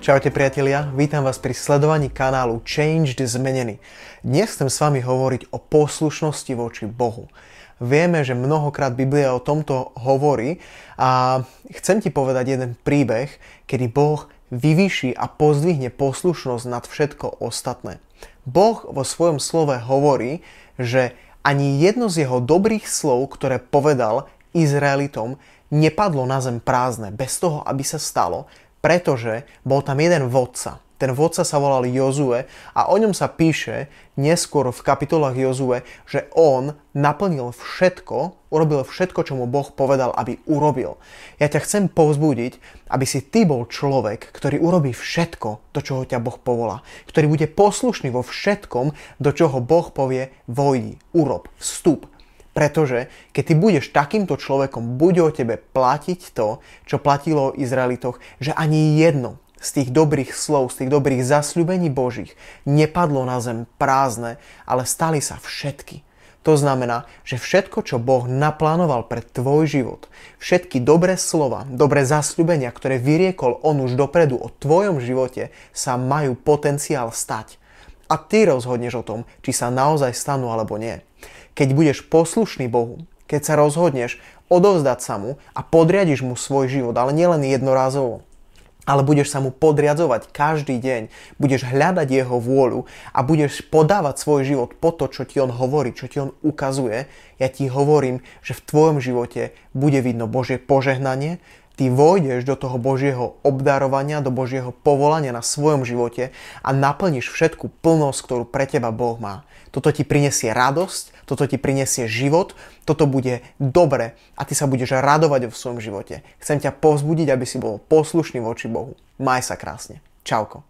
Čaute priatelia, vítam vás pri sledovaní kanálu Changed Zmenený. Dnes chcem s vami hovoriť o poslušnosti voči Bohu. Vieme, že mnohokrát Biblia o tomto hovorí a chcem ti povedať jeden príbeh, kedy Boh vyvýši a pozdvihne poslušnosť nad všetko ostatné. Boh vo svojom slove hovorí, že ani jedno z jeho dobrých slov, ktoré povedal Izraelitom, nepadlo na zem prázdne, bez toho, aby sa stalo, pretože bol tam jeden vodca. Ten vodca sa volal Jozue a o ňom sa píše neskôr v kapitolách Jozue, že on naplnil všetko, urobil všetko, čo mu Boh povedal, aby urobil. Ja ťa chcem povzbudiť, aby si ty bol človek, ktorý urobí všetko, do čoho ťa Boh povolá. Ktorý bude poslušný vo všetkom, do čoho Boh povie, vojdi, urob, vstup, pretože keď ty budeš takýmto človekom, bude o tebe platiť to, čo platilo o Izraelitoch, že ani jedno z tých dobrých slov, z tých dobrých zasľubení Božích nepadlo na zem prázdne, ale stali sa všetky. To znamená, že všetko, čo Boh naplánoval pre tvoj život, všetky dobré slova, dobré zasľubenia, ktoré vyriekol On už dopredu o tvojom živote, sa majú potenciál stať. A ty rozhodneš o tom, či sa naozaj stanú alebo nie. Keď budeš poslušný Bohu, keď sa rozhodneš odovzdať sa mu a podriadiš mu svoj život, ale nielen jednorázovo, ale budeš sa mu podriadzovať každý deň, budeš hľadať jeho vôľu a budeš podávať svoj život po to, čo ti on hovorí, čo ti on ukazuje, ja ti hovorím, že v tvojom živote bude vidno Božie požehnanie, ty vojdeš do toho Božieho obdarovania, do Božieho povolania na svojom živote a naplníš všetku plnosť, ktorú pre teba Boh má. Toto ti prinesie radosť, toto ti prinesie život, toto bude dobre a ty sa budeš radovať v svojom živote. Chcem ťa povzbudiť, aby si bol poslušný voči Bohu. Maj sa krásne. Čauko.